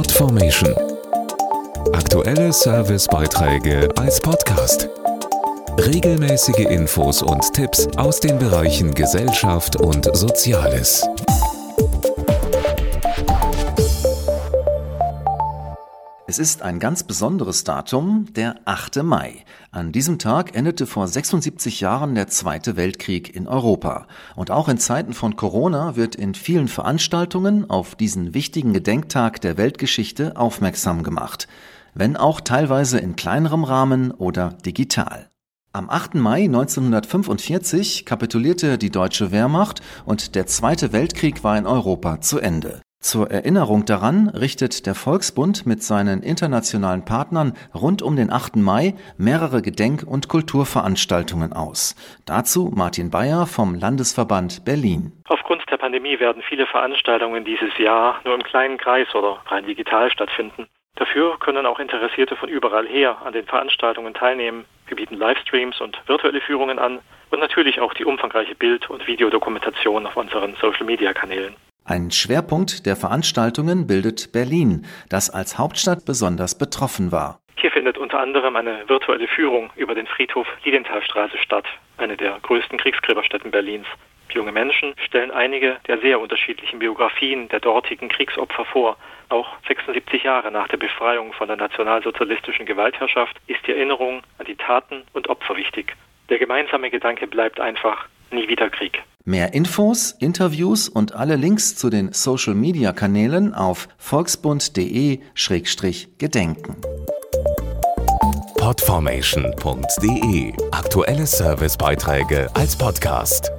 Podformation. Aktuelle Servicebeiträge als Podcast. Regelmäßige Infos und Tipps aus den Bereichen Gesellschaft und Soziales. Es ist ein ganz besonderes Datum, der 8. Mai. An diesem Tag endete vor 76 Jahren der Zweite Weltkrieg in Europa. Und auch in Zeiten von Corona wird in vielen Veranstaltungen auf diesen wichtigen Gedenktag der Weltgeschichte aufmerksam gemacht. Wenn auch teilweise in kleinerem Rahmen oder digital. Am 8. Mai 1945 kapitulierte die deutsche Wehrmacht und der Zweite Weltkrieg war in Europa zu Ende. Zur Erinnerung daran richtet der Volksbund mit seinen internationalen Partnern rund um den 8. Mai mehrere Gedenk- und Kulturveranstaltungen aus. Dazu Martin Bayer vom Landesverband Berlin. Aufgrund der Pandemie werden viele Veranstaltungen dieses Jahr nur im kleinen Kreis oder rein digital stattfinden. Dafür können auch Interessierte von überall her an den Veranstaltungen teilnehmen. Wir bieten Livestreams und virtuelle Führungen an und natürlich auch die umfangreiche Bild- und Videodokumentation auf unseren Social-Media-Kanälen. Ein Schwerpunkt der Veranstaltungen bildet Berlin, das als Hauptstadt besonders betroffen war. Hier findet unter anderem eine virtuelle Führung über den Friedhof Liedenthalstraße statt, eine der größten Kriegsgräberstätten Berlins. Junge Menschen stellen einige der sehr unterschiedlichen Biografien der dortigen Kriegsopfer vor. Auch 76 Jahre nach der Befreiung von der nationalsozialistischen Gewaltherrschaft ist die Erinnerung an die Taten und Opfer wichtig. Der gemeinsame Gedanke bleibt einfach nie wieder Krieg. Mehr Infos, Interviews und alle Links zu den Social Media Kanälen auf volksbund.de-gedenken. Podformation.de Aktuelle Servicebeiträge als Podcast.